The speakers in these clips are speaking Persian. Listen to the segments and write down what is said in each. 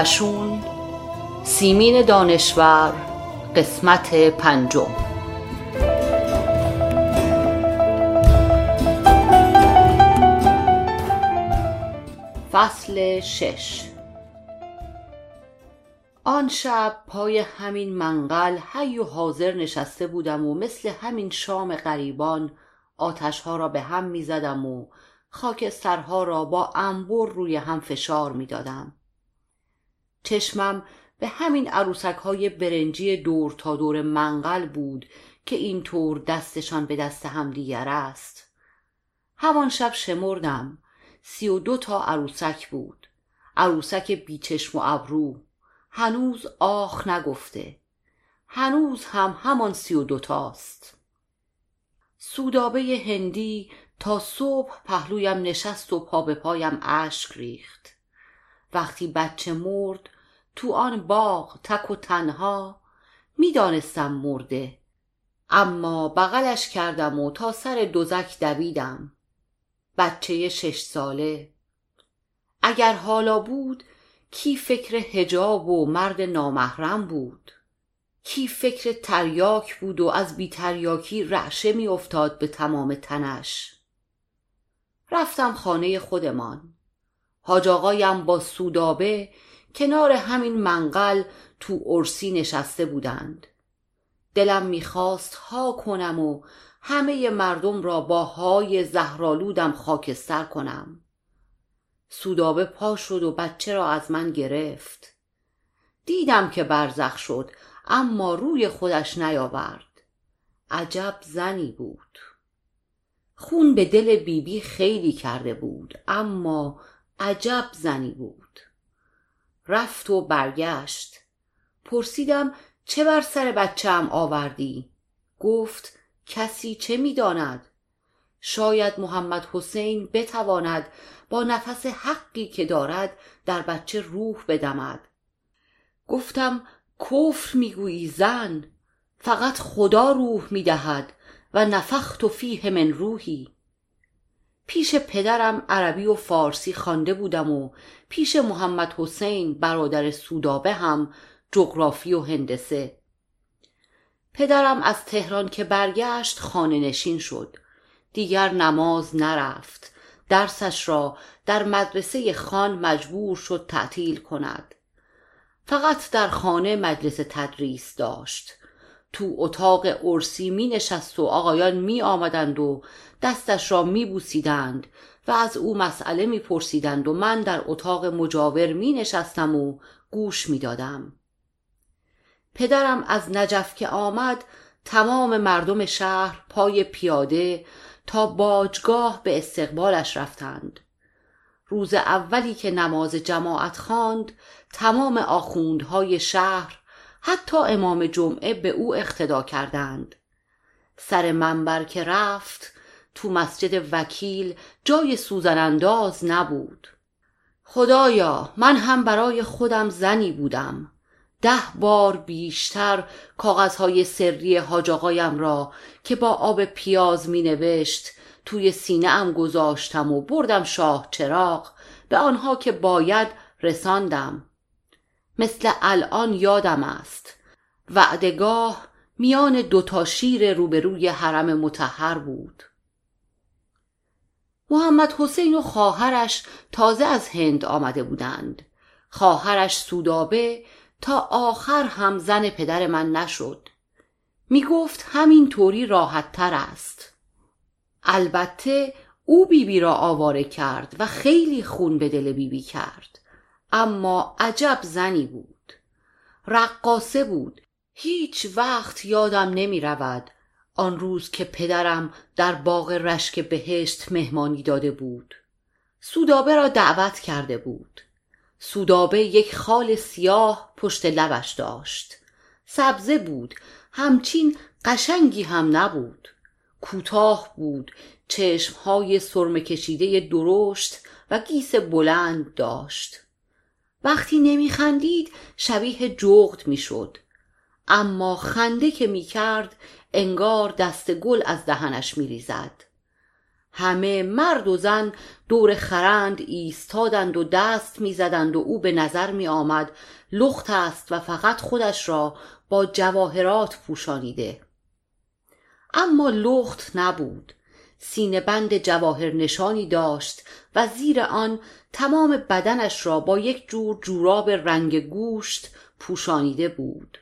موشون سیمین دانشور قسمت پنجم فصل شش آن شب پای همین منقل حی و حاضر نشسته بودم و مثل همین شام غریبان آتشها را به هم می زدم و خاکسترها را با انبر روی هم فشار می دادم. چشمم به همین عروسک های برنجی دور تا دور منقل بود که اینطور دستشان به دست همدیگر است. همان شب شمردم. سی و دو تا عروسک بود. عروسک بیچشم و ابرو. هنوز آخ نگفته. هنوز هم همان سی و دوتاست سودابه هندی تا صبح پهلویم نشست و پا به پایم اشک ریخت. وقتی بچه مرد تو آن باغ تک و تنها می‌دانستم مرده. اما بغلش کردم و تا سر دوزک دویدم. بچه شش ساله. اگر حالا بود کی فکر هجاب و مرد نامحرم بود؟ کی فکر تریاک بود و از بی تریاکی رعشه می افتاد به تمام تنش؟ رفتم خانه خودمان. حاج آقایم با سودابه کنار همین منقل تو ارسی نشسته بودند. دلم می‌خواست ها کنم و همه مردم را با های زهرالودم خاکستر کنم. سودابه پا شد و بچه را از من گرفت. دیدم که برزخ شد اما روی خودش نیاورد. عجب زنی بود. خون به دل بیبی بی خیلی کرده بود اما عجب زنی بود. رفت و برگشت. پرسیدم چه بر سر بچم آوردی؟ گفت کسی چه می‌داند؟ شاید محمد حسین بتواند با نفس حقی که دارد در بچه روح بدمد. گفتم کفر می‌گویی زن فقط خدا روح می‌دهد و نفخت و فیه من روحی. پیش پدرم عربی و فارسی خوانده بودم و پیش محمد حسین برادر سودابه هم جغرافی و هندسه. پدرم از تهران که برگشت خانه نشین شد. دیگر نماز نرفت. درسش را در مدرسه خان مجبور شد تعطیل کند. فقط در خانه مجلس تدریس داشت. تو اتاق ارسی می نشست و آقایان می آمدند و دستش را می بوسیدند و از او مسئله می پرسیدند و من در اتاق مجاور می نشستم و گوش می دادم. پدرم از نجف که آمد تمام مردم شهر پای پیاده تا باجگاه به استقبالش رفتند روز اولی که نماز جماعت خواند تمام آخوندهای شهر حتی امام جمعه به او اقتدا کردند. سر منبر که رفت تو مسجد وکیل جای سوزن انداز نبود. خدایا من هم برای خودم زنی بودم. ده بار بیشتر کاغذهای سری حاج را که با آب پیاز می نوشت توی سینه ام گذاشتم و بردم شاه چراغ به آنها که باید رساندم. مثل الان یادم است. وعدگاه میان دوتا شیر روبروی حرم متحر بود. محمد حسین و خواهرش تازه از هند آمده بودند. خواهرش سودابه تا آخر هم زن پدر من نشد. می گفت همین طوری راحت تر است. البته او بیبی بی را آواره کرد و خیلی خون به دل بیبی بی کرد. اما عجب زنی بود. رقاسه بود. هیچ وقت یادم نمی رود آن روز که پدرم در باغ رشک بهشت مهمانی داده بود. سودابه را دعوت کرده بود. سودابه یک خال سیاه پشت لبش داشت. سبزه بود. همچین قشنگی هم نبود. کوتاه بود. چشمهای سرم کشیده درشت و گیس بلند داشت. وقتی نمیخندید شبیه جغد می‌شد. اما خنده که می‌کرد انگار دست گل از دهنش میریزد. همه مرد و زن دور خرند ایستادند و دست می‌زدند و او به نظر می آمد لخت است و فقط خودش را با جواهرات پوشانیده. اما لخت نبود. سینه بند جواهر نشانی داشت و زیر آن تمام بدنش را با یک جور جوراب رنگ گوشت پوشانیده بود.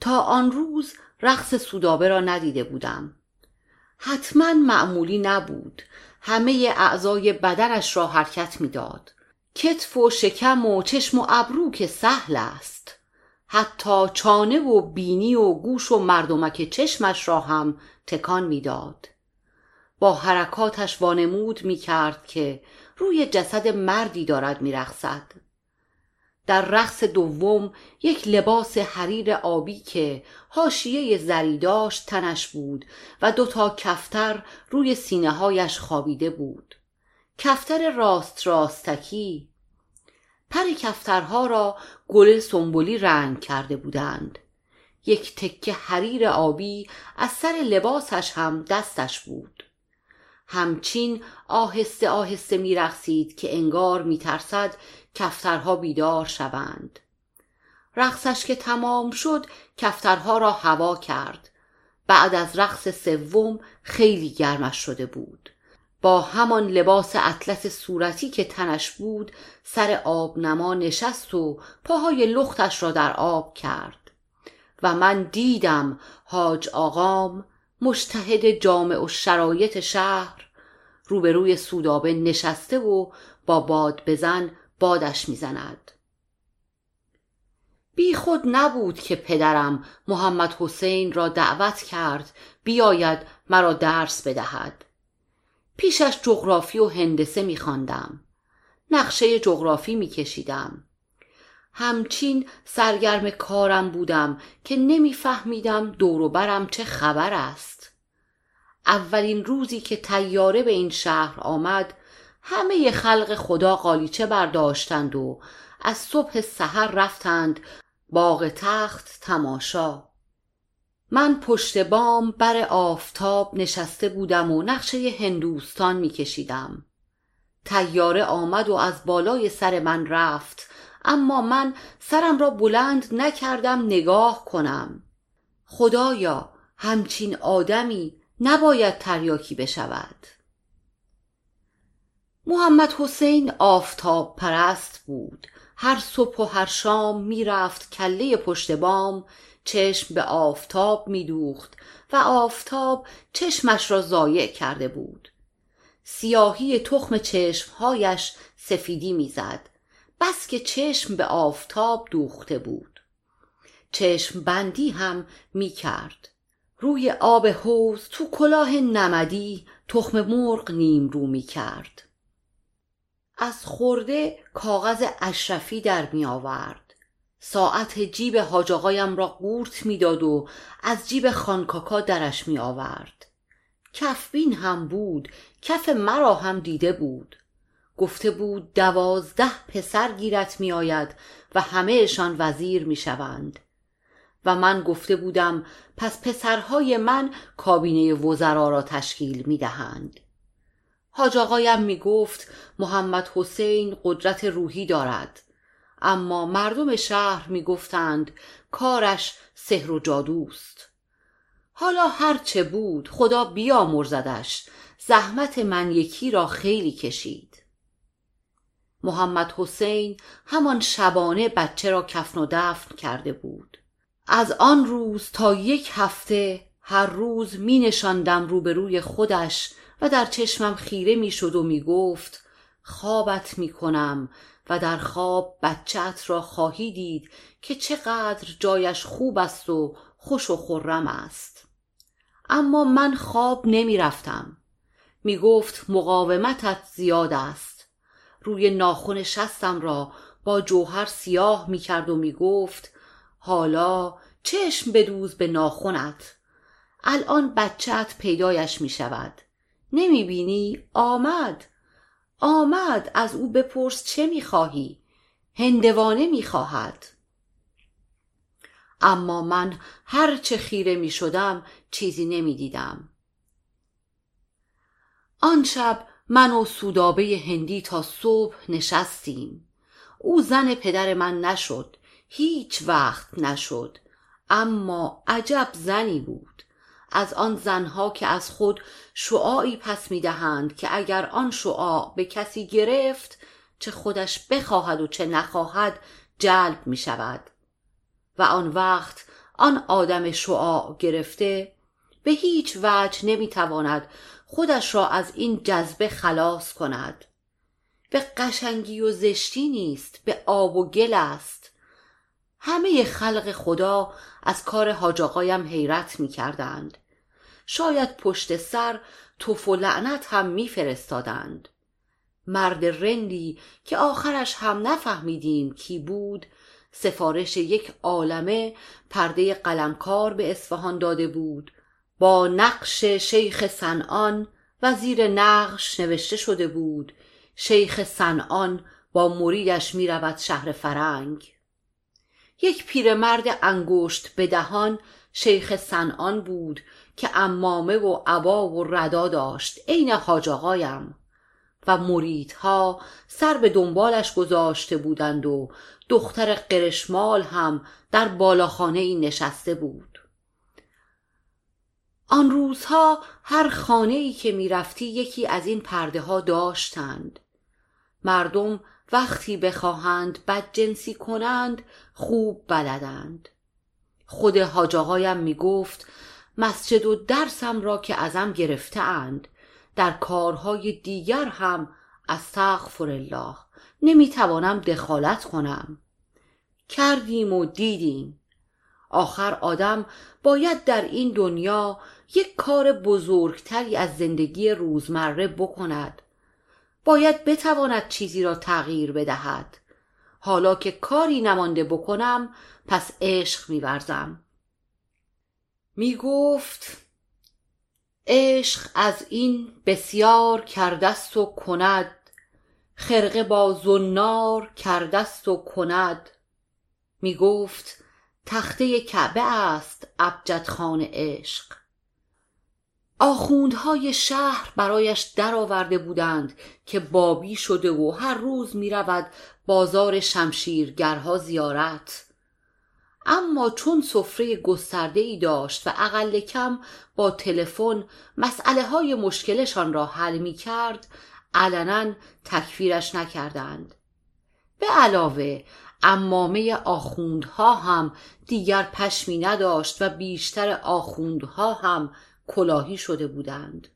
تا آن روز رقص سودابه را ندیده بودم. حتما معمولی نبود. همه اعضای بدنش را حرکت می‌داد. کتف و شکم و چشم و ابرو که سهل است. حتی چانه و بینی و گوش و مردمک چشمش را هم تکان می‌داد. با حرکاتش وانمود می کرد که روی جسد مردی دارد میرقصد. در رقص دوم یک لباس حریر آبی که حاشیه زری داشت تنش بود و دو تا کفتر روی سینه هایش خوابیده بود. کفتر راست راستکی پر کفترها را گل سنبولی رنگ کرده بودند. یک تکه حریر آبی از سر لباسش هم دستش بود. همچین آهسته آهسته میرقصید که انگار میترسد کفترها بیدار شوند. رقصش که تمام شد کفترها را هوا کرد. بعد از رقص سوم خیلی گرمش شده بود. با همان لباس اطلس صورتی که تنش بود سر آب نما نشست و پاهای لختش را در آب کرد. و من دیدم حاج آقام مشتهد جامع و شرایط شهر. روبروی سودابه نشسته و با باد بزن بادش می‌زند. بی خود نبود که پدرم محمد حسین را دعوت کرد بیاید مرا درس بدهد. پیشش جغرافی و هندسه میخواندم. نقشه جغرافی میکشیدم. همچین سرگرم کارم بودم که نمیفهمیدم دور برم چه خبر است. اولین روزی که تیاره به این شهر آمد همه خلق خدا قالیچه برداشتند و از صبح سحر رفتند باغ تخت تماشا. من پشت بام بر آفتاب نشسته بودم و نقشه هندوستان میکشیدم. تیاره آمد و از بالای سر من رفت. اما من سرم را بلند نکردم نگاه کنم. خدایا همچین آدمی نباید تریاکی بشود. محمد حسین آفتاب پرست بود. هر صبح و هر شام می‌رفت کله پشت بام چشم به آفتاب میدوخت و آفتاب چشمش را ضایع کرده بود. سیاهی تخم چشمهایش سفیدی می‌زد. بس که چشم به آفتاب دوخته بود. چشم بندی هم می‌کرد روی آب حوز تو کلاه نمدی تخم مرغ نیم رو می‌کرد از خورده کاغذ اشرفی در می آورد. ساعت جیب حاج را قورت می‌داد و از جیب خانکاکا درش می آورد. کفبین هم بود. کف مرا هم دیده بود. گفته بود دوازده پسر گیرت می آید و همهشان وزیر می شوند و من گفته بودم پس پسرهای من کابینه وزرا را تشکیل می دهند حاج آقایم می گفت محمد حسین قدرت روحی دارد. اما مردم شهر می گفتند کارش سحر و جادوست. حالا هرچه بود خدا بیامرزدش. زحمت من یکی را خیلی کشید. محمد حسین همان شبانه بچه را کفن و دفن کرده بود. از آن روز تا یک هفته هر روز می نشاندم روبروی خودش و در چشمم خیره می‌شد و می‌گفت خوابت می‌کنم و در خواب بچت را خواهی دید که چقدر جایش خوب است و خوش و خرم است. اما من خواب نمی‌رفتم می‌گفت مقاومتت زیاد است. روی ناخن شستم را با جوهر سیاه می‌کرد و می‌گفت حالا چشم بدوز به ناخنت الان بچت پیدایش می‌شود. نمی بینی آمد. آمد. از او بپرس چه می‌خواهی. هندوانه می‌خواهد. اما من هر چه خیره می شدم چیزی نمی دیدم آن شب من و سودابه هندی تا صبح نشستیم. او زن پدر من نشد هیچ وقت نشد اما عجب زنی بود. از آن زنها که از خود شعاعی پس می‌دهند که اگر آن شعاع به کسی گرفت چه خودش بخواهد و چه نخواهد جلب می شود. و آن وقت آن آدم شعاع گرفته به هیچ وجه نمی‌تواند خودش را از این جذبه خلاص کند. به قشنگی و زشتی نیست به آب و گل است. همه خلق خدا از کار حاج حیرت می کردند. شاید پشت سر توف و لعنت هم میفرستادند. مرد رندی که آخرش هم نفهمیدیم کی بود سفارش یک عالمه پرده قلمکار به اصفهان داده بود. با نقش شیخ سنان وزیر نقش نوشته شده بود شیخ سنان با مریدش می رود شهر فرنگ. یک پیرمرد انگشت به دهان شیخ سنان بود که امامه و عبا و ردا داشت عین حاج آقایم. و مریدها سر به دنبالش گذاشته بودند و دختر قرشمال هم در بالاخانه ای نشسته بود. آن روزها هر خانه ای که می‌رفتی یکی از این پرده ها داشتند. مردم وقتی بخواهند جنسی کنند خوب بلدند. خود حاج آقایم می گفت مسجد و درسم را که ازم گرفته اند در کارهای دیگر هم استغفر الله نمی‌توانم دخالت کنم. کردیم و دیدیم. آخر آدم باید در این دنیا یک کار بزرگتری از زندگی روزمره بکند. باید بتواند چیزی را تغییر بدهد. حالا که کاری نمانده بکنم پس عشق میورزم. می‌گفت عشق از این بسیار کردست و کند. خرقه با زنار کردست و کند. می‌گفت تخته کعبه است ابجد خان عشق. آخوندهای شهر برایش درآورده بودند که بابی شده و هر روز می رود بازار شمشیرگرها زیارت. اما چون سفره گسترده ای داشت و اقل کم با تلفن مسئله های مشکلشان را حل می کرد علنا تکفیرش نکردند. به علاوه امامه آخوندها هم دیگر پشمی نداشت و بیشتر آخوندها هم کلاهی شده بودند.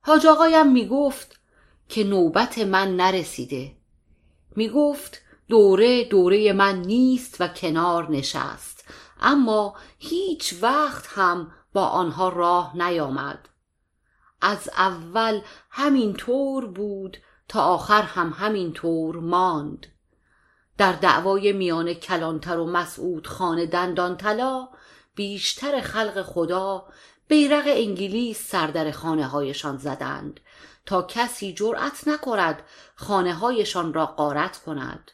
حاج آقایم می گفت که نوبت من نرسیده. می گفت دوره دوره من نیست و کنار نشست. اما هیچ وقت هم با آنها راه نیامد. از اول همین طور بود تا آخر هم همین طور ماند. در دعوای میان کلانتر و مسعود خانه دندان طلا بیشتر خلق خدا بیرق انگلیس سر در خانه هایشان زدند تا کسی جرأت نکند خانه هایشان را قارت کند.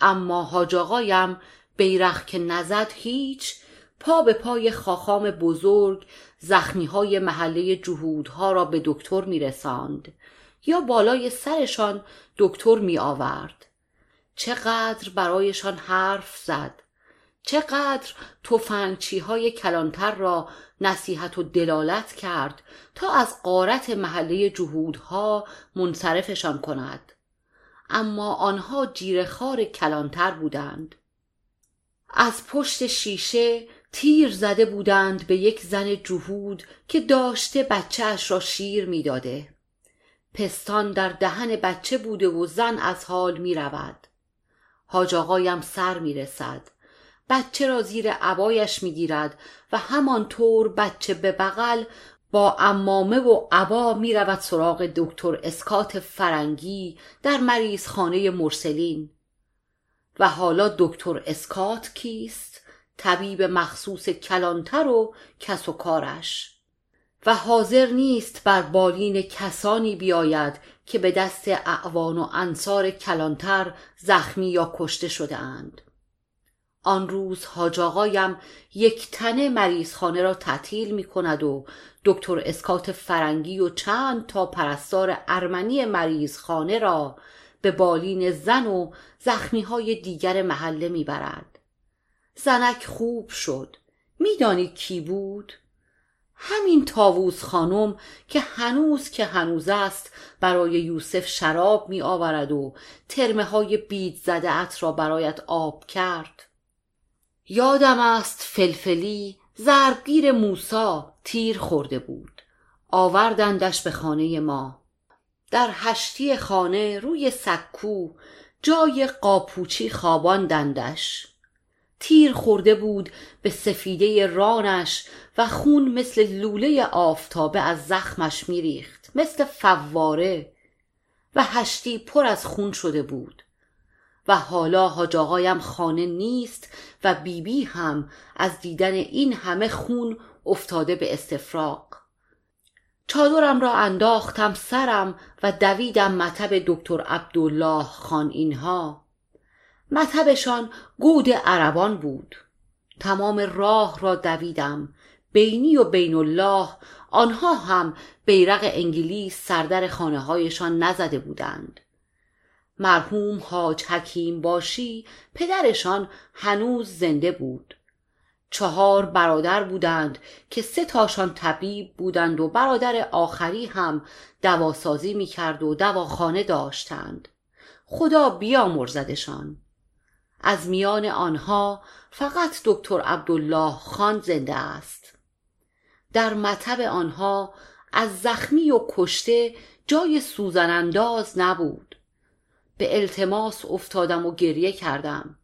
اما حاج آقایم بیرق که نزد هیچ پا به پای خاخام بزرگ زخمی های محله جهودها را به دکتر می رساند یا بالای سرشان دکتر می آورد چقدر برایشان حرف زد. چقدر توفنگچی های کلانتر را نصیحت و دلالت کرد تا از قارت محله جهودها منصرفشان کند. اما آنها جیرخار کلانتر بودند. از پشت شیشه تیر زده بودند به یک زن جهود که داشته بچهش را شیر می‌داده. پستان در دهن بچه بوده و زن از حال می رود. حاج آقایم سر می رسد. بچه را زیر عبایش می گیرد و همانطور بچه به بغل با امامه و عبا می رود سراغ دکتر اسکات فرنگی در مریض خانه مرسلین. و حالا دکتر اسکات کیست؟ طبیب مخصوص کلانتر و کس و کارش. و حاضر نیست بر بالین کسانی بیاید که به دست اعوان و انصار کلانتر زخمی یا کشته شده اند. آن روز حاج آقایم یک تنه مریض خانه را تعطیل می کند و دکتر اسکات فرنگی و چند تا پرستار ارمنی مریض خانه را به بالین زن و زخمی های دیگر محله می‌برد زنک خوب شد میدانی کی بود؟ همین تاووز خانم که هنوز که هنوز است برای یوسف شراب می آورد و ترمه های بید زده ات را برایت آب کرد. یادم است فلفلی زرگیر موسا تیر خورده بود. آوردندش به خانه ما. در هشتی خانه روی سکو جای قاپوچی خواباندندش. تیر خورده بود به سفیده رانش و خون مثل لوله آفتابه از زخمش میریخت مثل فواره و هشتی پر از خون شده بود. و حالا حاج آقایم خانه نیست و بیبی بی هم از دیدن این همه خون افتاده به استفراق چادرم را انداختم سرم و دویدم مطب دکتر عبدالله خان اینها. مطبشان گود عربان بود. تمام راه را دویدم. بینی و بین الله آنها هم بیرق انگلیس سردر خانه هایشان نزده بودند. مرحوم حاج حکیم باشی پدرشان هنوز زنده بود. چهار برادر بودند که سه تاشان طبیب بودند و برادر آخری هم دواسازی می‌کرد و دواخانه داشتند. خدا بیامرزدشان. از میان آنها فقط دکتر عبدالله خان زنده است. در مطب آنها از زخمی و کشته جای سوزن انداز نبود. به التماس افتادم و گریه کردم.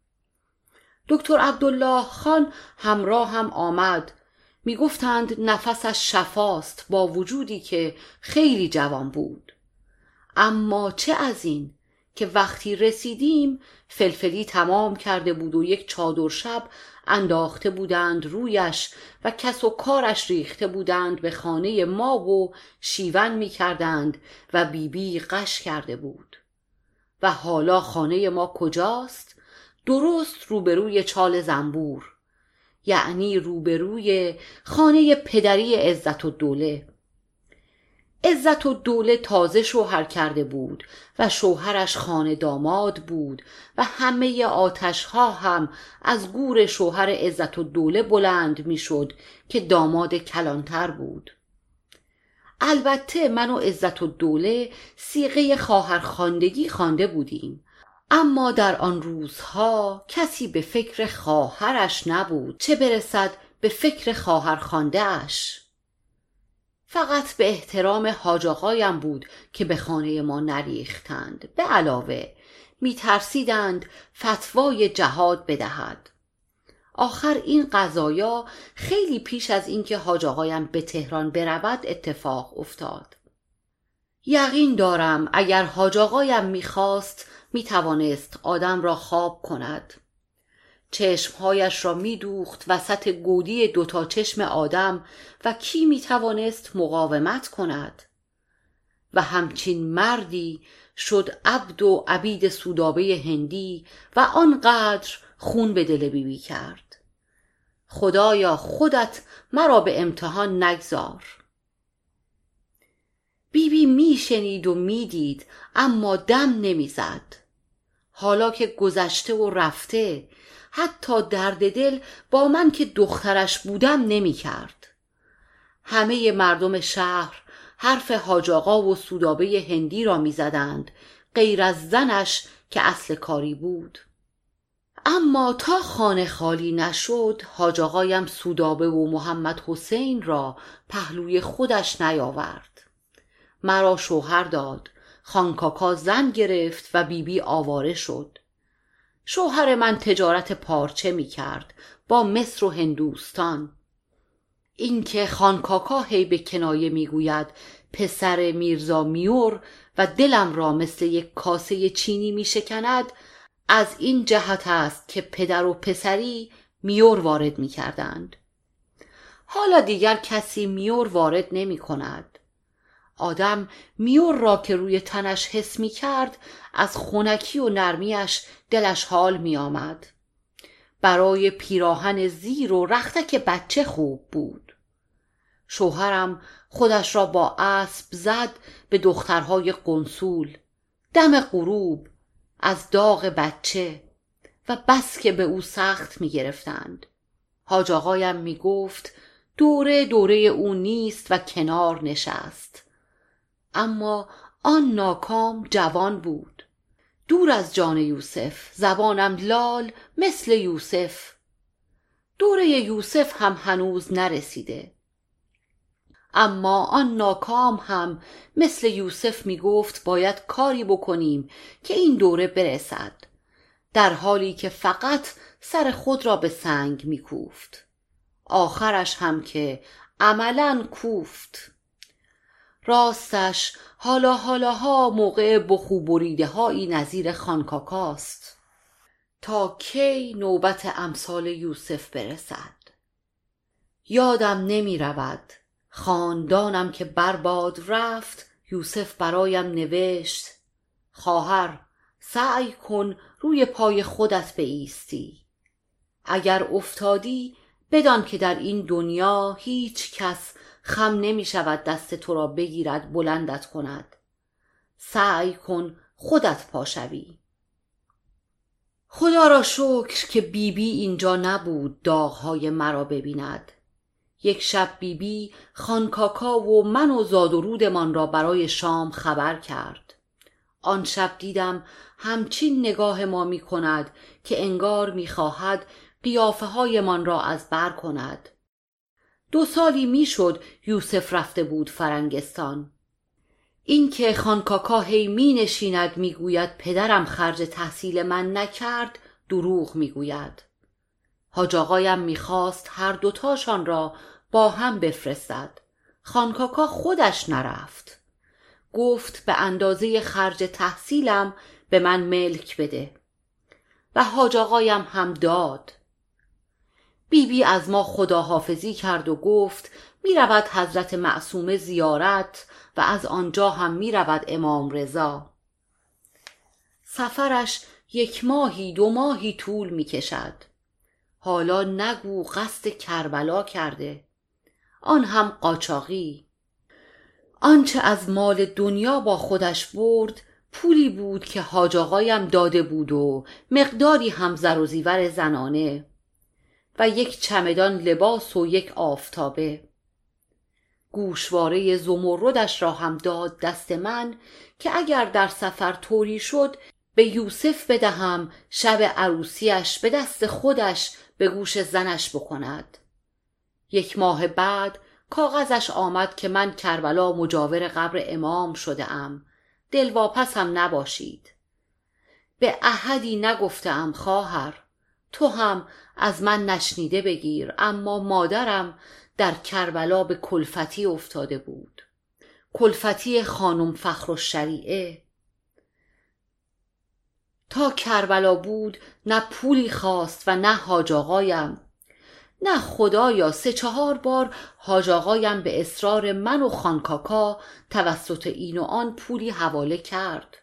دکتر عبدالله خان همراه هم آمد. می‌گفتند نفسش شفاست با وجودی که خیلی جوان بود. اما چه از این؟ که وقتی رسیدیم فلفلی تمام کرده بود و یک چادر شب انداخته بودند رویش و کس و کارش ریخته بودند به خانه ما و شیون می کردند و بیبی بی قش کرده بود و حالا خانه ما کجاست؟ درست روبروی چال زنبور یعنی روبروی خانه پدری عزت و دوله عزت و دوله تازه شوهر کرده بود و شوهرش خانه داماد بود و همه آتش ها هم از گور شوهر عزت و دوله بلند می‌شد که داماد کلانتر بود. البته من و عزت و دوله سیغه خواهر خاندگی خوانده بودیم. اما در آن روزها کسی به فکر خواهرش نبود چه برسد به فکر خواهر فقط به احترام حاج بود که به خانه ما نریختند. به علاوه میترسیدند فتوای جهاد بدهد. آخر این قضایا خیلی پیش از اینکه حاج آقایم به تهران برود اتفاق افتاد. یقین دارم اگر حاج آقایم می‌خواست می‌توانست آدم را خواب کند. چشمهایش را میدوخت وسط گودی دوتا چشم آدم و کی می‌توانست مقاومت کند؟ و همچین مردی شد عبد و عبید سودابه هندی و آنقدر خون به دل بیبی کرد. خدایا خودت مرا به امتحان نگذار. بیبی میشنید و می‌دید اما دم نمی‌زد. حالا که گذشته و رفته حتی درد دل با من که دخترش بودم نمی کرد. همه مردم شهر حرف حاجاقا و سودابه هندی را می‌زدند غیر از زنش که اصل کاری بود. اما تا خانه خالی نشد حاج آقایم سودابه و محمد حسین را پهلوی خودش نیاورد. مرا شوهر داد خانکاکا زن گرفت و بیبی بی آواره شد. شوهر من تجارت پارچه می کرد با مصر و هندوستان اینکه خانکاکا هی به کنایه می‌گوید پسر میرزا میور و دلم را مثل یک کاسه چینی می شکند از این جهت است که پدر و پسری میور وارد می کردند. حالا دیگر کسی میور وارد نمی کند. آدم میور را که روی تنش حس می کرد از خونکی و نرمیش دلش حال می آمد. برای پیراهن زیر و رختک بچه خوب بود. شوهرم خودش را با اسب زد به دخترهای قنسول دم غروب از داغ بچه و بس که به او سخت می گرفتند حاج آقایم می گفت دوره دوره او نیست و کنار نشست اما آن ناکام جوان بود. دور از جان یوسف زبانم لال مثل یوسف. دوره یوسف هم هنوز نرسیده. اما آن ناکام هم مثل یوسف می گفت باید کاری بکنیم که این دوره برسد. در حالی که فقط سر خود را به سنگ می کوفت آخرش هم که عملا کوفت. راستش حالا حالاها موقع بخو بریده هایی نظیر خانکاکاست تا کی نوبت امثال یوسف برسد؟ یادم نمی رود. خاندانم که برباد رفت یوسف برایم نوشت خواهر سعی کن روی پای خودت بایستی. اگر افتادی بدان که در این دنیا هیچ کس خم نمی شود دست تو را بگیرد بلندت کند. سعی کن خودت پاشوی خدا را شکر که بیبی بی اینجا نبود داغهای مرا ببیند. یک شب بیبی بی خانکاکا و من و زاد و رودمان را برای شام خبر کرد. آن شب دیدم همچین نگاه ما می کند که انگار می خواهد قیافه هایمان را از بر کند. دو سالی می‌شد یوسف رفته بود فرنگستان. اینکه خانکاکا هی می نشیند می‌گوید پدرم خرج تحصیل من نکرد دروغ می‌گوید. حاج آقایم می‌خواست هر دوتاشان را با هم بفرستد. خانکاکا خودش نرفت. گفت به اندازه خرج تحصیلم به من ملک بده. و حاج آقایم هم داد. بیبی بی از ما خداحافظی کرد و گفت می رود حضرت معصومه زیارت و از آنجا هم می رود امام رضا. سفرش یک ماهی دو ماهی طول می کشد حالا نگو قصد کربلا کرده. آن هم قاچاقی. آنچه از مال دنیا با خودش برد پولی بود که حاج آقایم داده بود و مقداری هم زر و زیور زنانه. و یک چمدان لباس و یک آفتابه. گوشواره زمردش را هم داد دست من که اگر در سفر طوری شد به یوسف بدهم شب عروسیش به دست خودش به گوش زنش بکند. یک ماه بعد کاغذش آمد که من کربلا مجاور قبر امام شده ام دلواپسم نباشید. به احدی نگفتم خواهر. تو هم از من نشنیده بگیر اما مادرم در کربلا به کلفتی افتاده بود. کلفتی خانم فخر شریعه تا کربلا بود نه پولی خواست و نه حاج آقایم. نه خدایا سه چهار بار حاج به اصرار من و خانکاکا توسط این و آن پولی حواله کرد.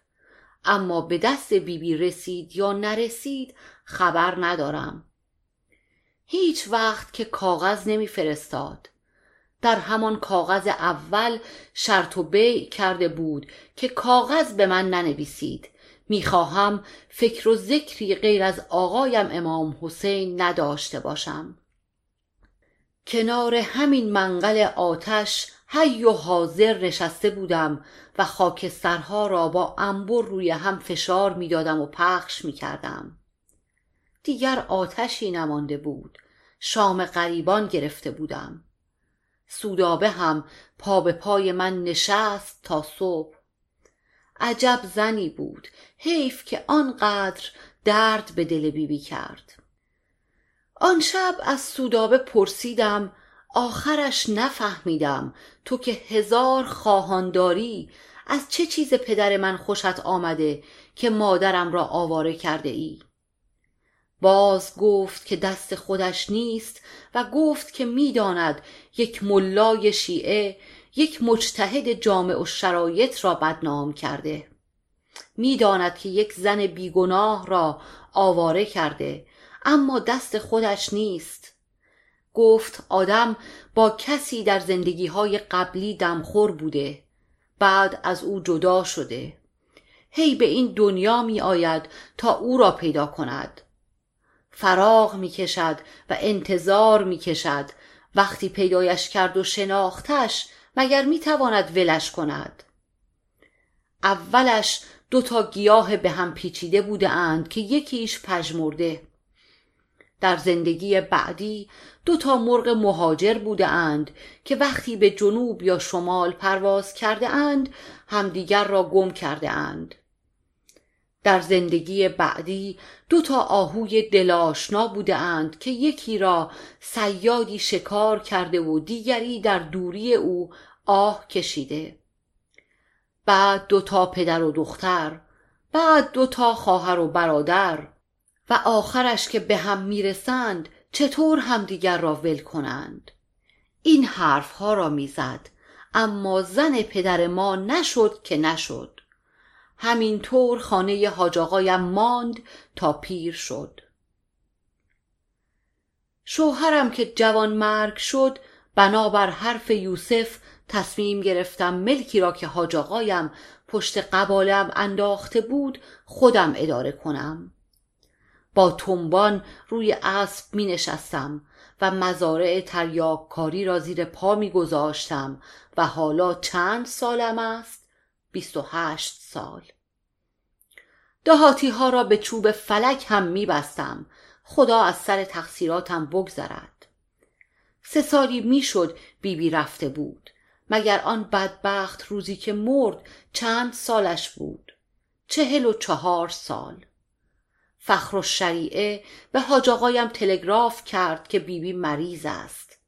اما به دست بیبی بی رسید یا نرسید خبر ندارم. هیچ وقت که کاغذ نمی فرستاد در همان کاغذ اول شرط و بیع کرده بود که کاغذ به من ننویسید. می‌خواهم فکر و ذکری غیر از آقایم امام حسین نداشته باشم. کنار همین منقل آتش حی و حاضر نشسته بودم و خاکسترها را با انبر روی هم فشار می‌دادم و پخش می‌کردم. دیگر آتشی نمانده بود. شام غریبان گرفته بودم. سودابه هم پا به پای من نشست تا صبح. عجب زنی بود. حیف که آنقدر درد به دل بیبی کرد. آن شب از سودابه پرسیدم آخرش نفهمیدم تو که هزار خواهانداری از چه چیز پدر من خوشت آمده که مادرم را آواره کرده ای؟ باز گفت که دست خودش نیست و گفت که می‌داند یک ملای شیعه یک مجتهد جامع و شرایط را بدنام کرده. می‌داند که یک زن بیگناه را آواره کرده اما دست خودش نیست. گفت آدم با کسی در زندگی های قبلی دمخور بوده بعد از او جدا شده. هی به این دنیا می آید تا او را پیدا کند. فراغ می کشد و انتظار می کشد وقتی پیدایش کرد و شناختش مگر می تواند ولش کند؟ اولش دو تا گیاه به هم پیچیده بوده اند که یکیش پژمرده. در زندگی بعدی دو تا مرغ مهاجر بوده اند که وقتی به جنوب یا شمال پرواز کرده اند همدیگر را گم کرده اند. در زندگی بعدی دو تا آهوی دل‌آشنا بوده اند که یکی را صیادی شکار کرده و دیگری در دوری او آه کشیده. بعد دو تا پدر و دختر بعد دو تا خواهر و برادر و آخرش که به هم می‌رسند چطور همدیگر را ول کنند؟ این حرفها را می‌زد اما زن پدر ما نشد که نشد. همینطور خانه حاج آقایم ماند تا پیر شد شوهرم که جوان مرگ شد بنابر حرف یوسف تصمیم گرفتم ملکی را که حاج آقایم پشت قبالم انداخته بود خودم اداره کنم با تنبان روی اسب می نشستم و مزارع تریاک کاری را زیر پا می گذاشتم و حالا چند سالم است؟ بیست و هشت سال. دهاتی ها را به چوب فلک هم می بستم خدا از سر تقصیراتم بگذرد. سه سالی می‌شد بیبی رفته بود. مگر آن بدبخت روزی که مرد چند سالش بود؟ چهل و چهار سال. فخر و شریعه به حاج آقایم تلگراف کرد که بیبی مریض است.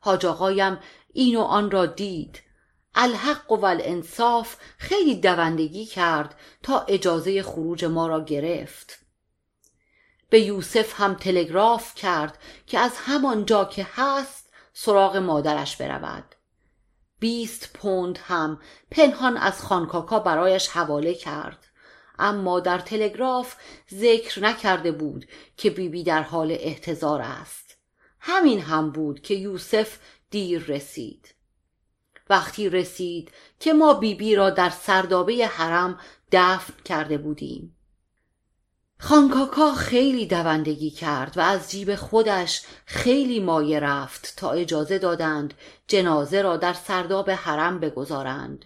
حاج آقایم این و آن را دید. الحق و الانصاف خیلی دوندگی کرد تا اجازه خروج ما را گرفت. به یوسف هم تلگراف کرد که از همانجا که هست سراغ مادرش برود. بیست پوند هم پنهان از خانکاکا برایش حواله کرد. اما در تلگراف ذکر نکرده بود که بیبی بی در حال احتضار است. همین هم بود که یوسف دیر رسید. وقتی رسید که ما بیبی بی را در سردابه حرم دفن کرده بودیم. خانکاکا خیلی دوندگی کرد و از جیب خودش خیلی مایه رفت تا اجازه دادند جنازه را در سرداب حرم بگذارند.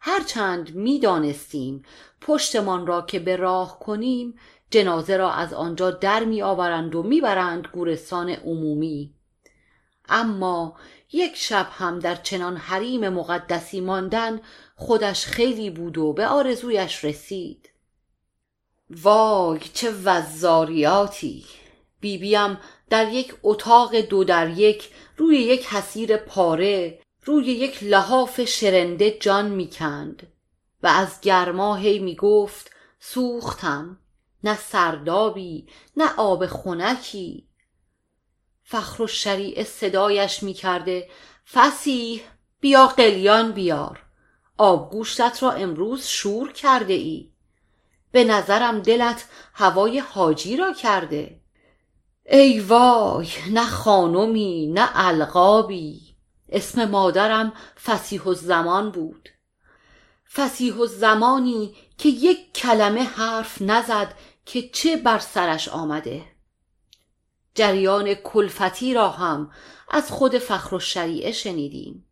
هرچند می‌دانستیم پشتمان را که به راه کنیم جنازه را از آنجا در می آورند و می‌برند گورستان عمومی. اما یک شب هم در چنان حریم مقدسی ماندن خودش خیلی بود و به آرزویش رسید. وای چه وزاریاتی! بیبیم در یک اتاق دو در یک روی یک حسیر پاره روی یک لحاف شرنده جان می‌کند و از گرما هی می‌گفت سوختم نه سردابی نه آب خونکی فخر و شریع صدایش می‌کرده. فسیح بیا قلیان بیار. آبگوشتت را امروز شور کرده ای. به نظرم دلت هوای حاجی را کرده. ای وای نه خانمی نه القابی. اسم مادرم فسیح الزمان بود. فسیح الزمانی که یک کلمه حرف نزد که چه بر سرش آمده؟ جریان کلفتی را هم از خود فخر و شریعه شنیدیم.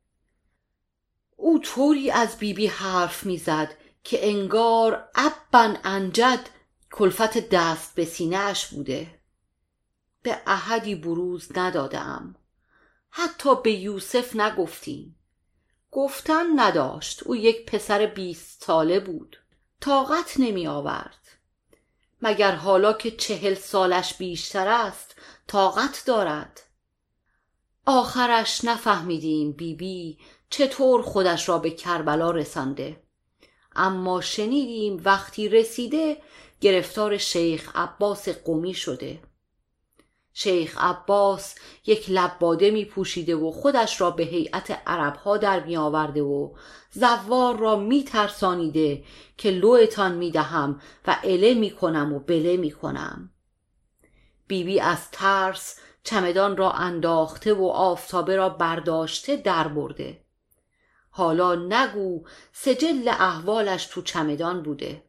او طوری از بیبی بی حرف می‌زد که انگار ابن انجد کلفت دست به سینهاش بوده. به احدی بروز ندادم. حتی به یوسف نگفتیم. گفتن نداشت. او یک پسر بیست ساله بود. طاقت نمی آورد مگر حالا که چهل سالش بیشتر است طاقت دارد؟ آخرش نفهمیدیم بیبی بی چطور خودش را به کربلا رسانده. اما شنیدیم وقتی رسیده گرفتار شیخ عباس قومی شده. شیخ عباس یک لباده می پوشیده و خودش را به هیئت عربها در می آورده و زوار را می ترسانیده که لوتان می دهم و اله می کنم و بله می کنم بیبی از ترس چمدان را انداخته و آفتابه را برداشته در برده. حالا نگو سجل احوالش تو چمدان بوده.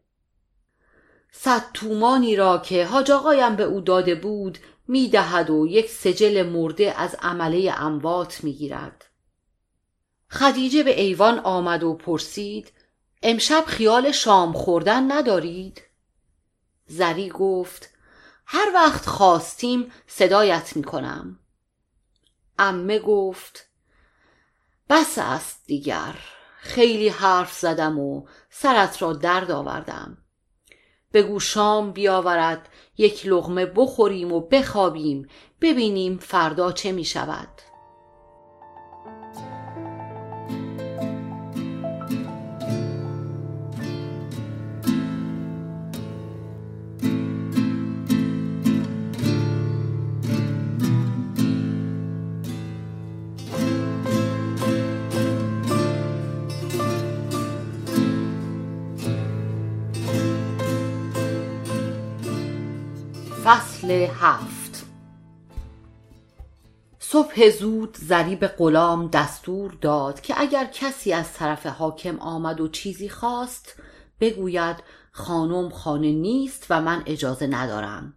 صد تومانی را که حاج آقایم به او داده بود می‌دهد و یک سجل مرده از عمله اموات می‌گیرد. خدیجه به ایوان آمد و پرسید امشب خیال شام خوردن ندارید؟ زری گفت هر وقت خواستیم صدایت می‌کنم. امه گفت بس است دیگر. خیلی حرف زدم و سرت را درد آوردم. بگو شام بیاورد یک لغمه بخوریم و بخوابیم. ببینیم فردا چه می شود هفت. صبح زود زری به غلام دستور داد که اگر کسی از طرف حاکم آمد و چیزی خواست بگوید خانم خانه نیست و من اجازه ندارم.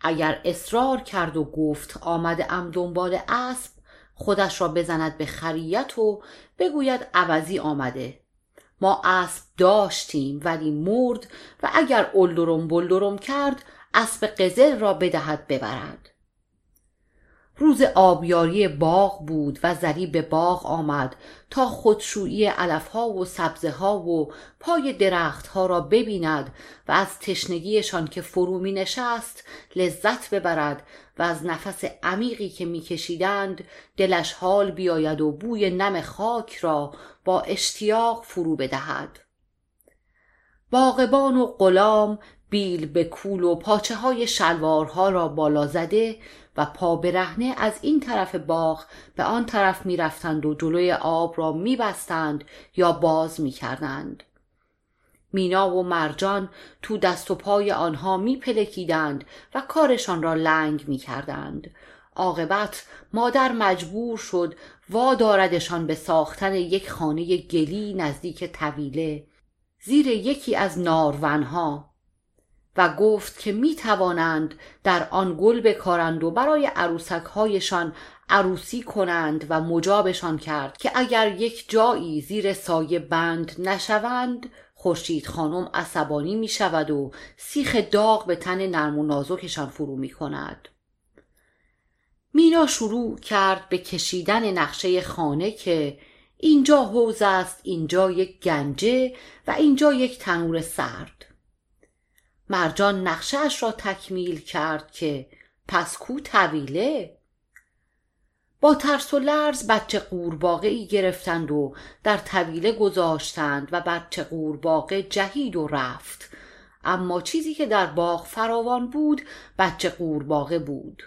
اگر اصرار کرد و گفت آمده ام دنبال اسب خودش را بزند به خریت و بگوید عوضی آمده. ما اسب داشتیم ولی مرد و اگر اولدرم بلدرم کرد اسب قزل را بدهد ببرد روز آبیاری باغ بود و زری به باغ آمد تا خودشویی علفها و سبزه ها و پای درختها را ببیند و از تشنگیشان که فرو می نشست لذت ببرد و از نفس عمیقی که می کشیدند دلش حال بیاید و بوی نم خاک را با اشتیاق فرو بدهد. باغبان و غلام بیل به کول و پاچه های شلوارها را بالا زده و پا برهنه از این طرف باغ به آن طرف می رفتند و جلوی آب را می بستند یا باز می کردند. مینا و مرجان تو دست و پای آنها می پلکیدند و کارشان را لنگ می کردند. عاقبت مادر مجبور شد واداردشان به ساختن یک خانه گلی نزدیک طویله زیر یکی از نارونها و گفت که می توانند در آن گل بکارند و برای عروسک هایشان عروسی کنند و مجابشان کرد که اگر یک جایی زیر سایه بند نشوند خورشید خانم عصبانی می شود و سیخ داغ به تن نرم و نازکشان فرو می کند. مینا شروع کرد به کشیدن نقشه خانه که اینجا حوز است اینجا یک گنجه و اینجا یک تنور سرد مرجان نقشهاش را تکمیل کرد که پس کو طویله؟ با ترس و لرز بچه قورباغه ای گرفتند و در طویله گذاشتند و بچه قورباغه جهید و رفت. اما چیزی که در باغ فراوان بود بچه قورباغه بود.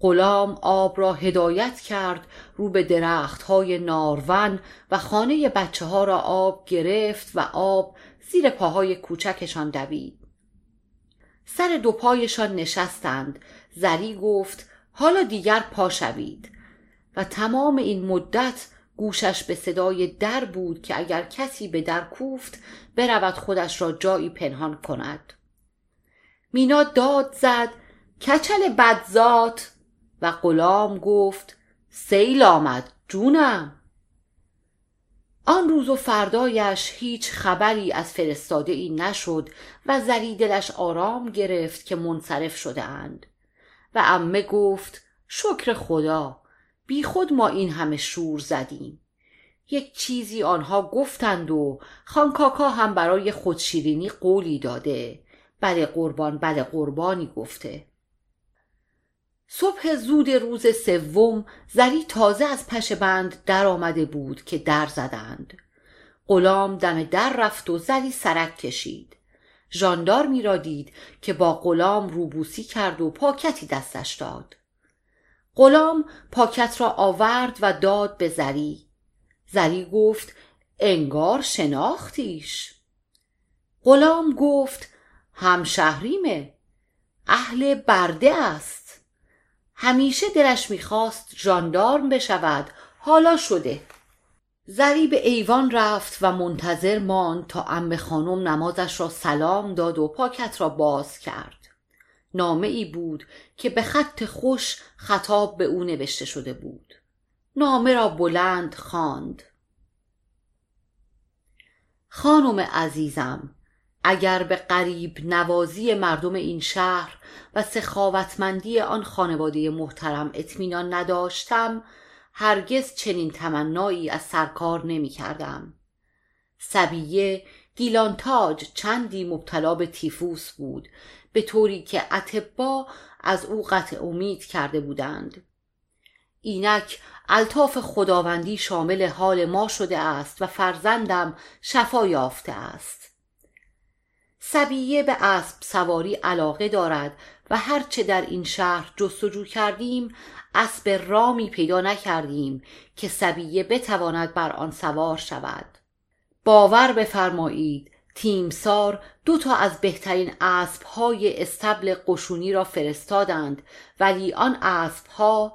غلام آب را هدایت کرد رو به درخت های نارون و خانه بچه ها را آب گرفت و آب زیر پاهای کوچکشان دوید. سر دو پایشان نشستند. زری گفت حالا دیگر پا شوید. و تمام این مدت گوشش به صدای در بود که اگر کسی به در کوفت برود خودش را جایی پنهان کند. مینا داد زد کچل بدزات و غلام گفت سیل آمد جونم. آن روز و فردایش هیچ خبری از فرستاده ای نشد و زری دلش آرام گرفت که منصرف شده اند و امه گفت شکر خدا بی خود ما این همه شور زدیم. یک چیزی آنها گفتند و خانکاکا هم برای خودشیرینی قولی داده. بله قربان بله قربانی گفته. صبح زود روز سوم زری تازه از پشه بند در آمده بود که در زدند. غلام دم در رفت و زری سرک کشید. ژاندارمی را دید که با غلام روبوسی کرد و پاکتی دستش داد. غلام پاکت را آورد و داد به زری. زری گفت انگار شناختیش. غلام گفت همشهریمه. اهل برده است. همیشه دلش می‌خواست ژاندارم بشود. حالا شده. زری به ایوان رفت و منتظر ماند تا ام خانم نمازش را سلام داد و پاکت را باز کرد. نامه ای بود که به خط خوش خطاب به او نوشته شده بود. نامه را بلند خواند. خانم عزیزم اگر به قریب نوازی مردم این شهر و سخاوتمندی آن خانواده محترم اطمینان نداشتم هرگز چنین تمنایی از سرکار نمی کردم سبیه گیلانتاج چندی مبتلا به تیفوس بود به طوری که اتبا از او قطع امید کرده بودند. اینک الطاف خداوندی شامل حال ما شده است و فرزندم شفا یافته است. سبیه به اسب سواری علاقه دارد و هرچه در این شهر جستجو کردیم اسب رامی پیدا نکردیم که سبیه بتواند بر آن سوار شود. باور بفرمایید تیمسار دو تا از بهترین اسب های استبل قشونی را فرستادند ولی آن اسب ها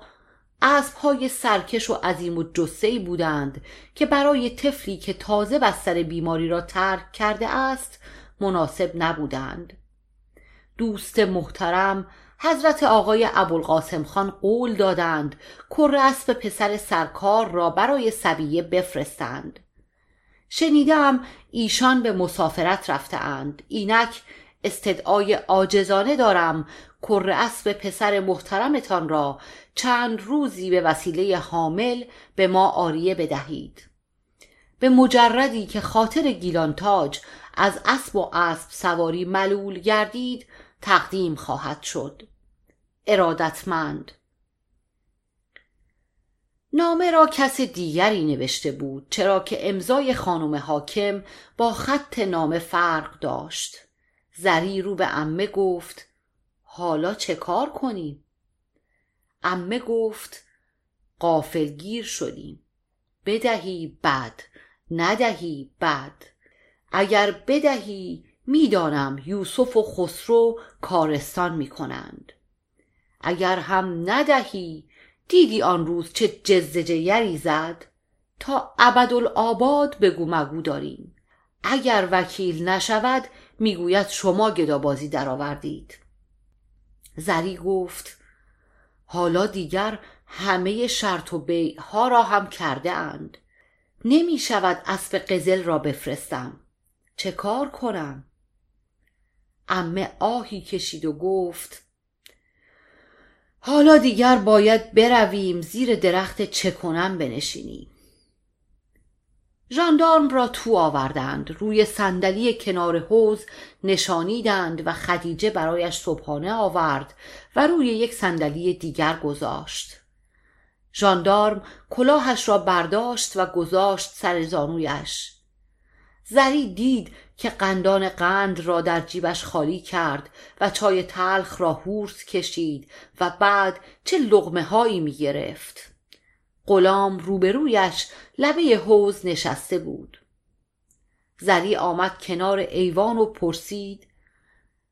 اسب های سرکش و عظیم و جسهی بودند که برای طفلی که تازه بستر بیماری را ترک کرده است مناسب نبودند. دوست محترم حضرت آقای ابوالقاسم خان قول دادند کر اسب پسر سرکار را برای سبیه بفرستند. شنیدم ایشان به مسافرت رفتهاند. اینک استدعای عاجزانه دارم کر اسب پسر محترمتان را چند روزی به وسیله حامل به ما آریه بدهید. به مجردی که خاطر گیلانتاج از اسب و اسب سواری ملول گردید تقدیم خواهد شد. ارادتمند. نامه را کس دیگری نوشته بود چرا که امضای خانم حاکم با خط نامه فرق داشت. زری رو به امه گفت حالا چه کار کنیم؟ امه گفت قافلگیر شدیم. بدهی بد ندهی بد. اگر بدهی می‌دانم یوسف و خسرو کارستان می‌کنند. اگر هم ندهی دیدی آن روز چه جزجیری زد؟ تا ابدالآباد بگو مگو داریم. اگر وکیل نشود می‌گوید شما گدابازی درآوردید. زری گفت حالا دیگر همه شرط و بیع ها را هم کرده اند نمی شود اسب قزل را بفرستم. چه کار کنم؟ امه آهی کشید و گفت حالا دیگر باید برویم زیر درخت چکنم بنشینیم. ژاندارم را تو آوردند روی صندلی کنار حوز نشانیدند و خدیجه برایش صبحانه آورد و روی یک صندلی دیگر گذاشت. ژاندارم کلاهش را برداشت و گذاشت سر زانویش. زری دید که قندان قند را در جیبش خالی کرد و چای تلخ را هورس کشید و بعد چه لغمه هایی می گرفت. غلام روبرویش لبه حوز نشسته بود. زری آمد کنار ایوان و پرسید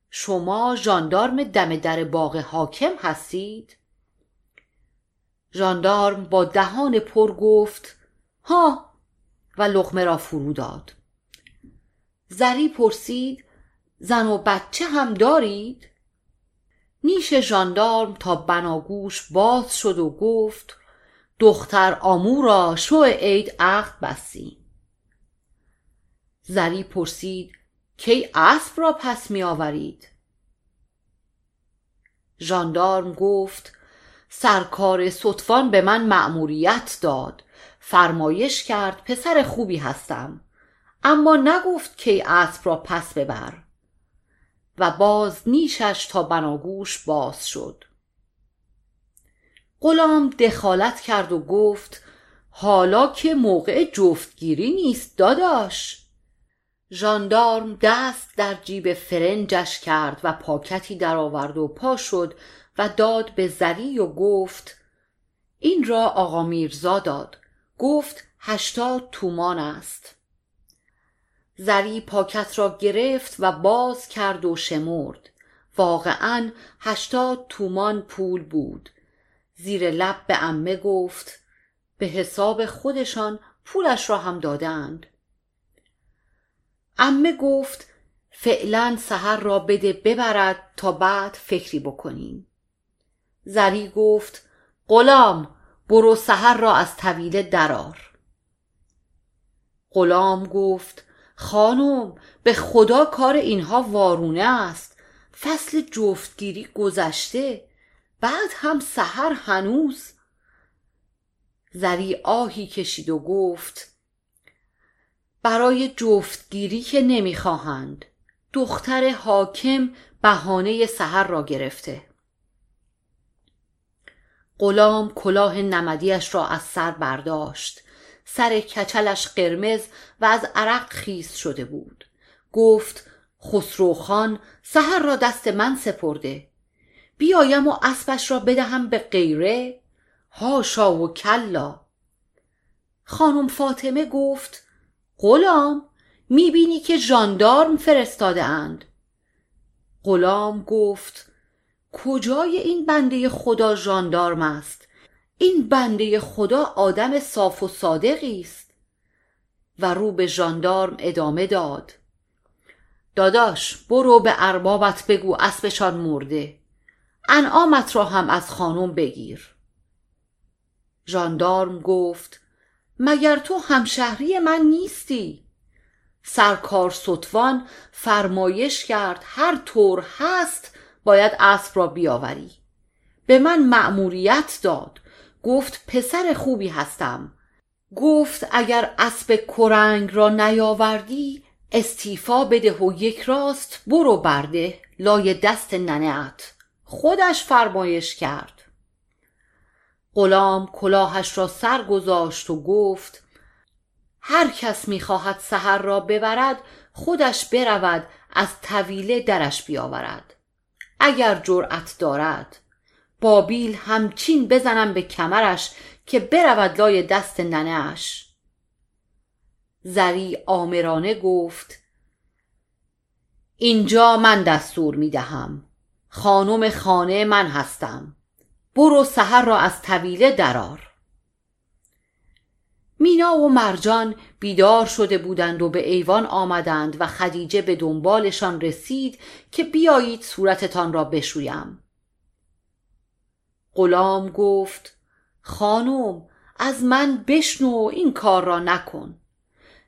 شما ژاندارم دم در باغ حاکم هستید؟ ژاندارم با دهان پر گفت ها و لغمه را فرو داد زری پرسید زن و بچه هم دارید؟ نیش ژاندارم تا بناگوش باز شد و گفت دختر آمو را شو عید عقد بستی زری پرسید کی اسب را پس می آورید؟ ژاندارم گفت سرکار سطفان به من مأموریت داد فرمایش کرد پسر خوبی هستم. اما نگفت کی اسب را پس ببر. و باز نیشش تا بناگوش باز شد. غلام دخالت کرد و گفت حالا که موقع جفتگیری نیست داداش. ژاندارم دست در جیب فرنجش کرد و پاکتی درآورد و پا شد و داد به زری و گفت این را آقا میرزا داد. گفت هشتاد تومان است. زری پاکت را گرفت و باز کرد و شمرد. واقعا هشتاد تومان پول بود. زیر لب به امه گفت به حساب خودشان پولش را هم دادند. امه گفت فعلا سحر را بده ببرد تا بعد فکری بکنیم. زری گفت غلام برو سحر را از طویله درار غلام گفت خانم به خدا کار اینها وارونه است. فصل جفتگیری گذشته بعد هم سحر هنوز. زری آهی کشید و گفت برای جفتگیری که نمی‌خواهند. دختر حاکم بهانه سحر را گرفته. غلام کلاه نمدیش را از سر برداشت. سر کچلش قرمز و از عرق خیس شده بود. گفت خسروخان سحر را دست من سپرده. بیایم و اسبش را بدهم به غیره؟ هاشا و کلا. خانم فاطمه گفت غلام می‌بینی که ژاندارم فرستاده اند. غلام گفت کجای این بنده خدا ژاندارم است؟ این بنده خدا آدم صاف و صادقی است. و رو به ژاندارم ادامه داد. داداش برو به اربابت بگو اسبشان مرده. انعامت را هم از خانم بگیر. ژاندارم گفت مگر تو همشهری من نیستی؟ سرکار ستوان فرمایش کرد هر طور هست باید اسب را بیاوری. به من مأموریت داد. گفت پسر خوبی هستم. گفت اگر اسب کرنگ را نیاوردی استیفا بده و یک راست برو برده لای دست ننهت خودش فرمایش کرد. غلام کلاهش را سر گذاشت و گفت هر کس می‌خواهد سحر را ببرد خودش برود از طویله درش بیاورد. اگر جرأت دارد بابیل همچین بزنم به کمرش که برود لای دست ننهاش. زری آمرانه گفت اینجا من دستور می دهم خانم خانه من هستم. برو سحر را از طویله درار مینا و مرجان بیدار شده بودند و به ایوان آمدند و خدیجه به دنبالشان رسید که بیایید صورتتان را بشویم. غلام گفت خانم از من بشنو این کار را نکن.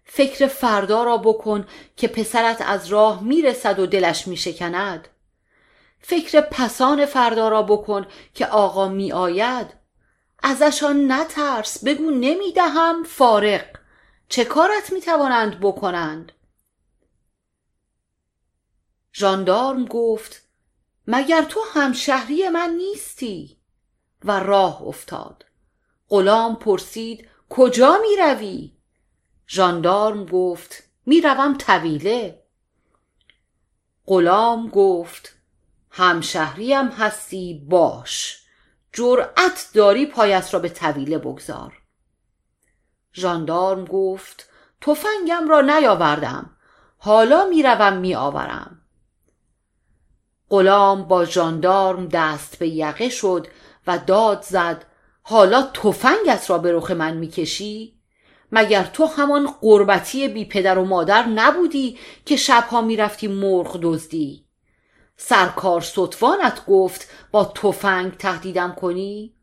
فکر فردا را بکن که پسرت از راه می‌رسد و دلش میشکند. فکر پسان فردا را بکن که آقا میآید. ازشان نترس بگو نمی‌دهم فارق چه کارت می‌توانند بکنند؟ ژاندارم گفت مگر تو همشهری من نیستی؟ و راه افتاد. غلام پرسید کجا می روی؟ ژاندارم گفت می روم طویله. غلام گفت همشهریم هستی باش جرأت داری پایت را به طویله بگذار. ژاندارم گفت تفنگم را نیاوردم حالا می‌روم میآورم. غلام با ژاندارم دست به یقه شد و داد زد حالا تفنگت را به رخ من می‌کشی؟ مگر تو همان قربتی بی پدر و مادر نبودی که شبها می‌رفتی مرغ دزدی؟ سرکار ستوانت گفت با تفنگ تهدیدم کنی؟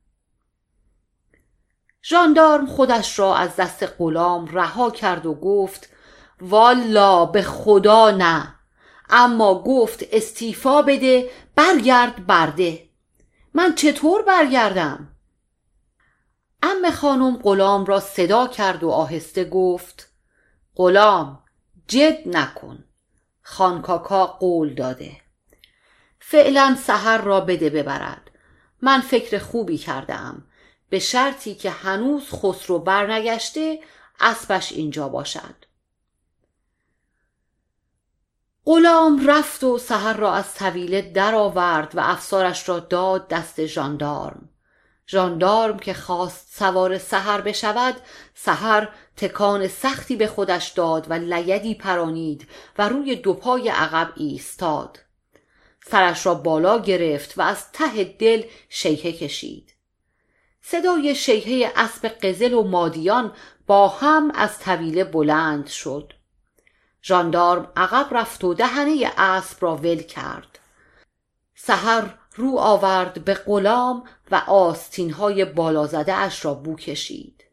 ژاندارم خودش را از دست غلام رها کرد و گفت والا به خدا نه اما گفت استیفا بده برگرد برده. من چطور برگردم؟ ام خانم غلام را صدا کرد و آهسته گفت غلام جد نکن. خانکاکا قول داده. فعلا سحر را بده ببرد. من فکر خوبی کردم به شرطی که هنوز خسرو برنگشته اسبش اینجا باشد. غلام رفت و سحر را از طویله درآورد و افسارش را داد دست ژاندارم. ژاندارم که خواست سوار سحر بشود سحر تکان سختی به خودش داد و لیدی پرانید و روی دو پای عقب ایستاد. سرش را بالا گرفت و از ته دل شیهه کشید. صدای شیهه اسب قزل و مادیان با هم از طویله بلند شد. ژاندارم عقب رفت و دهنه اسب را ول کرد. سحر رو آورد به غلام و آستینهای بالا زده اش را بو کشید.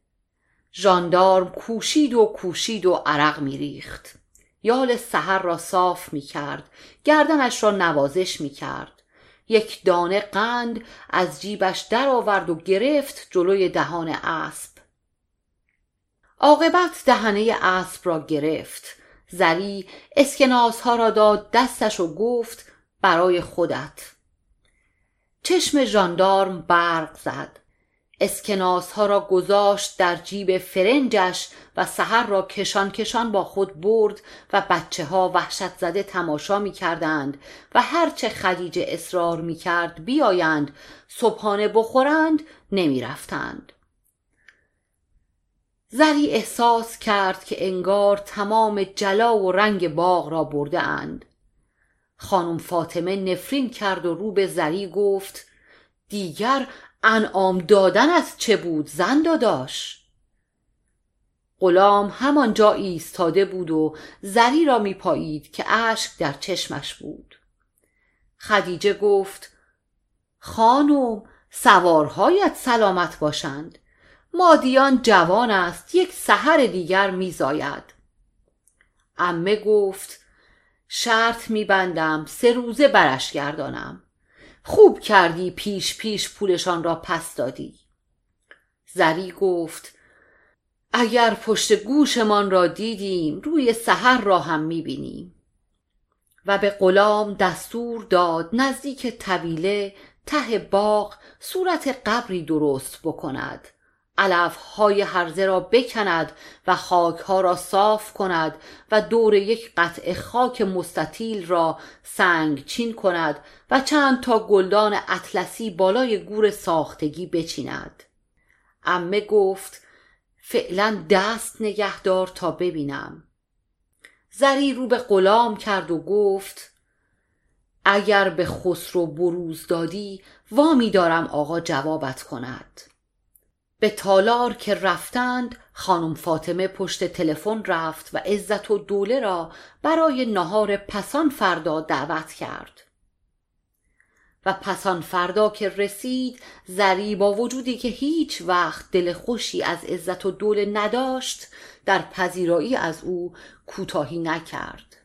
ژاندارم کوشید و کوشید و عرق میریخت. یال سحر را صاف می کرد گردنش را نوازش می کرد یک دانه قند از جیبش در آورد و گرفت جلوی دهان اسب. عاقبت دهنه اسب را گرفت. زری اسکناس ها را داد دستش و گفت برای خودت چشم ژاندارم برق زد اسکناس ها را گذاشت در جیب فرنجش و سحر را کشان کشان با خود برد و بچه ها وحشت زده تماشا می کردند و هرچه خدیجه اصرار می کرد بیایند صبحانه بخورند نمی رفتند. زری احساس کرد که انگار تمام جلا و رنگ باغ را برده اند. خانم فاطمه نفرین کرد و رو به زری گفت دیگر انعام دادن از چه بود زن داداش؟ غلام همانجا ایستاده بود و زری را میپایید که اشک در چشمش بود. خدیجه گفت خانم سوارهایت سلامت باشند. مادیان جوان است یک سحر دیگر میزاید. امه گفت شرط میبندم سه روزه برش گردانم. خوب کردی پیش پیش پولشان را پس دادی. زری گفت اگر پشت گوشمان را دیدیم روی سحر را هم می‌بینیم. و به غلام دستور داد نزدیک طویله ته باغ صورت قبری درست بکند. علف های هرزه را بکند و خاک ها را صاف کند و دور یک قطع خاک مستطیل را سنگ چین کند و چند تا گلدان اطلسی بالای گور ساختگی بچیند. امه گفت فعلا دست نگهدار تا ببینم. زری رو به غلام کرد و گفت اگر به خسرو بروز دادی وامی دارم آقا جوابت کند. به تالار که رفتند خانم فاطمه پشت تلفن رفت و عزت و دوله را برای نهار پسان فردا دعوت کرد. و پسان فردا که رسید زری با وجودی که هیچ وقت دل خوشی از عزت و دوله نداشت در پذیرایی از او کوتاهی نکرد.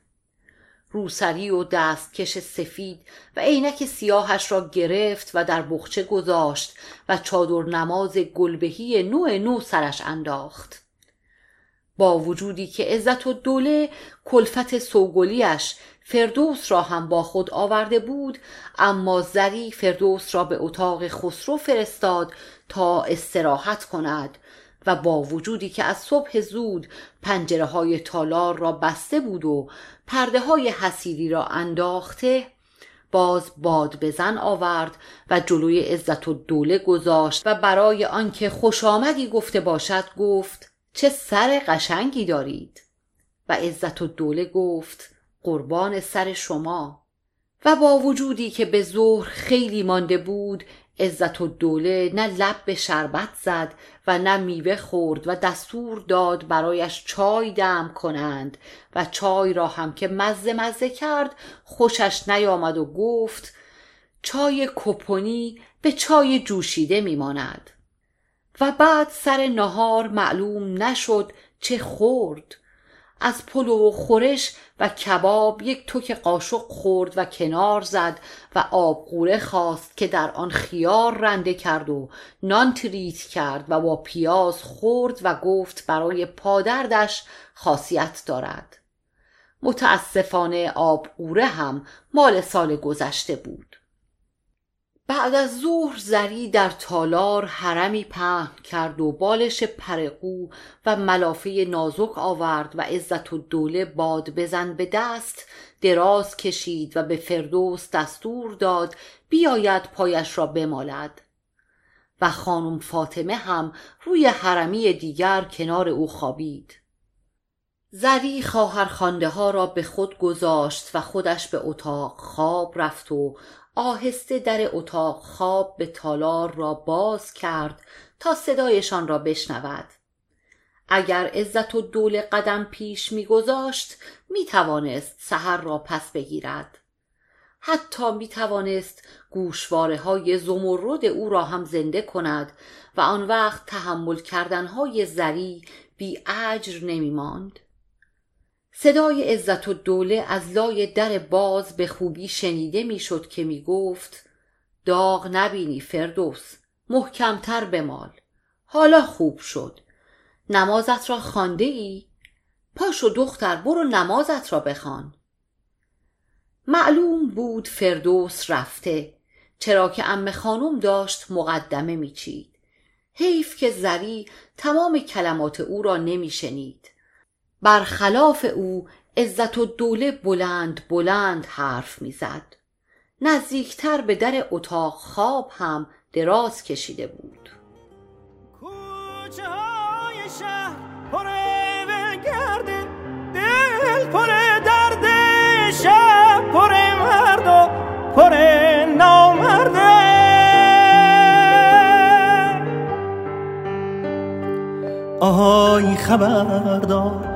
روسری و دستکش سفید و عینک سیاهش را گرفت و در بخچه گذاشت و چادر نماز گلبهی نوع نو سرش انداخت. با وجودی که عزت و دوله کلفت سوگلیش فردوس را هم با خود آورده بود اما زری فردوس را به اتاق خسرو فرستاد تا استراحت کند و با وجودی که از صبح زود پنجره های تالار را بسته بود و پرده های حسیری را انداخته باز باد بزن آورد و جلوی عزت و دوله گذاشت و برای آنکه خوش آمدی گفته باشد گفت چه سر قشنگی دارید؟ و عزت و دوله گفت قربان سر شما. و با وجودی که به ظهر خیلی مانده بود عزت و دوله نه لب به شربت زد و نه میوه خورد و دستور داد برایش چای دم کنند و چای را هم که مزه مزه کرد خوشش نیامد و گفت چای کپونی به چای جوشیده میماند. و بعد سر نهار معلوم نشد چه خورد. از پلو و خورش و کباب یک توک قاشق خورد و کنار زد و آبقوره خواست که در آن خیار رنده کرد و نان تریت کرد و با پیاز خورد و گفت برای پادردش خاصیت دارد. متاسفانه آبقوره هم مال سال گذشته بود. بعد از ظهر زری در تالار حرمی پهن کرد و بالش پرقو و ملافه نازک آورد و عزت و دوله باد بزن به دست دراز کشید و به فردوس دستور داد بیاید پایش را بمالد. و خانم فاطمه هم روی حرمی دیگر کنار او خوابید. زری خواهر ها را به خود گذاشت و خودش به اتاق خواب رفت و آهسته در اتاق خواب به تالار را باز کرد تا صدایشان را بشنود اگر عزت و دول قدم پیش میگذاشت می‌توانست سحر را پس بگیرد حتی می‌توانست گوشواره های زمرد او را هم زنده کند و آن وقت تحمل کردنهای زری بی اجر نمی ماند. صدای عزت و دوله از لای در باز به خوبی شنیده می‌شد که می گفت داغ نبینی فردوس محکمتر بمال حالا خوب شد نمازت را خانده ای؟ پاشو دختر برو نمازت را بخوان. معلوم بود فردوس رفته چرا که ام خانم داشت مقدمه میچید حیف که زری تمام کلمات او را نمیشنید برخلاف او عزت و دوله بلند بلند حرف می‌زد. نزدیکتر به در اتاق خواب هم دراز کشیده بود. کوچه های شهر پر گرده دل پر درد شب پر مرد و پر نامرده آهای خبردار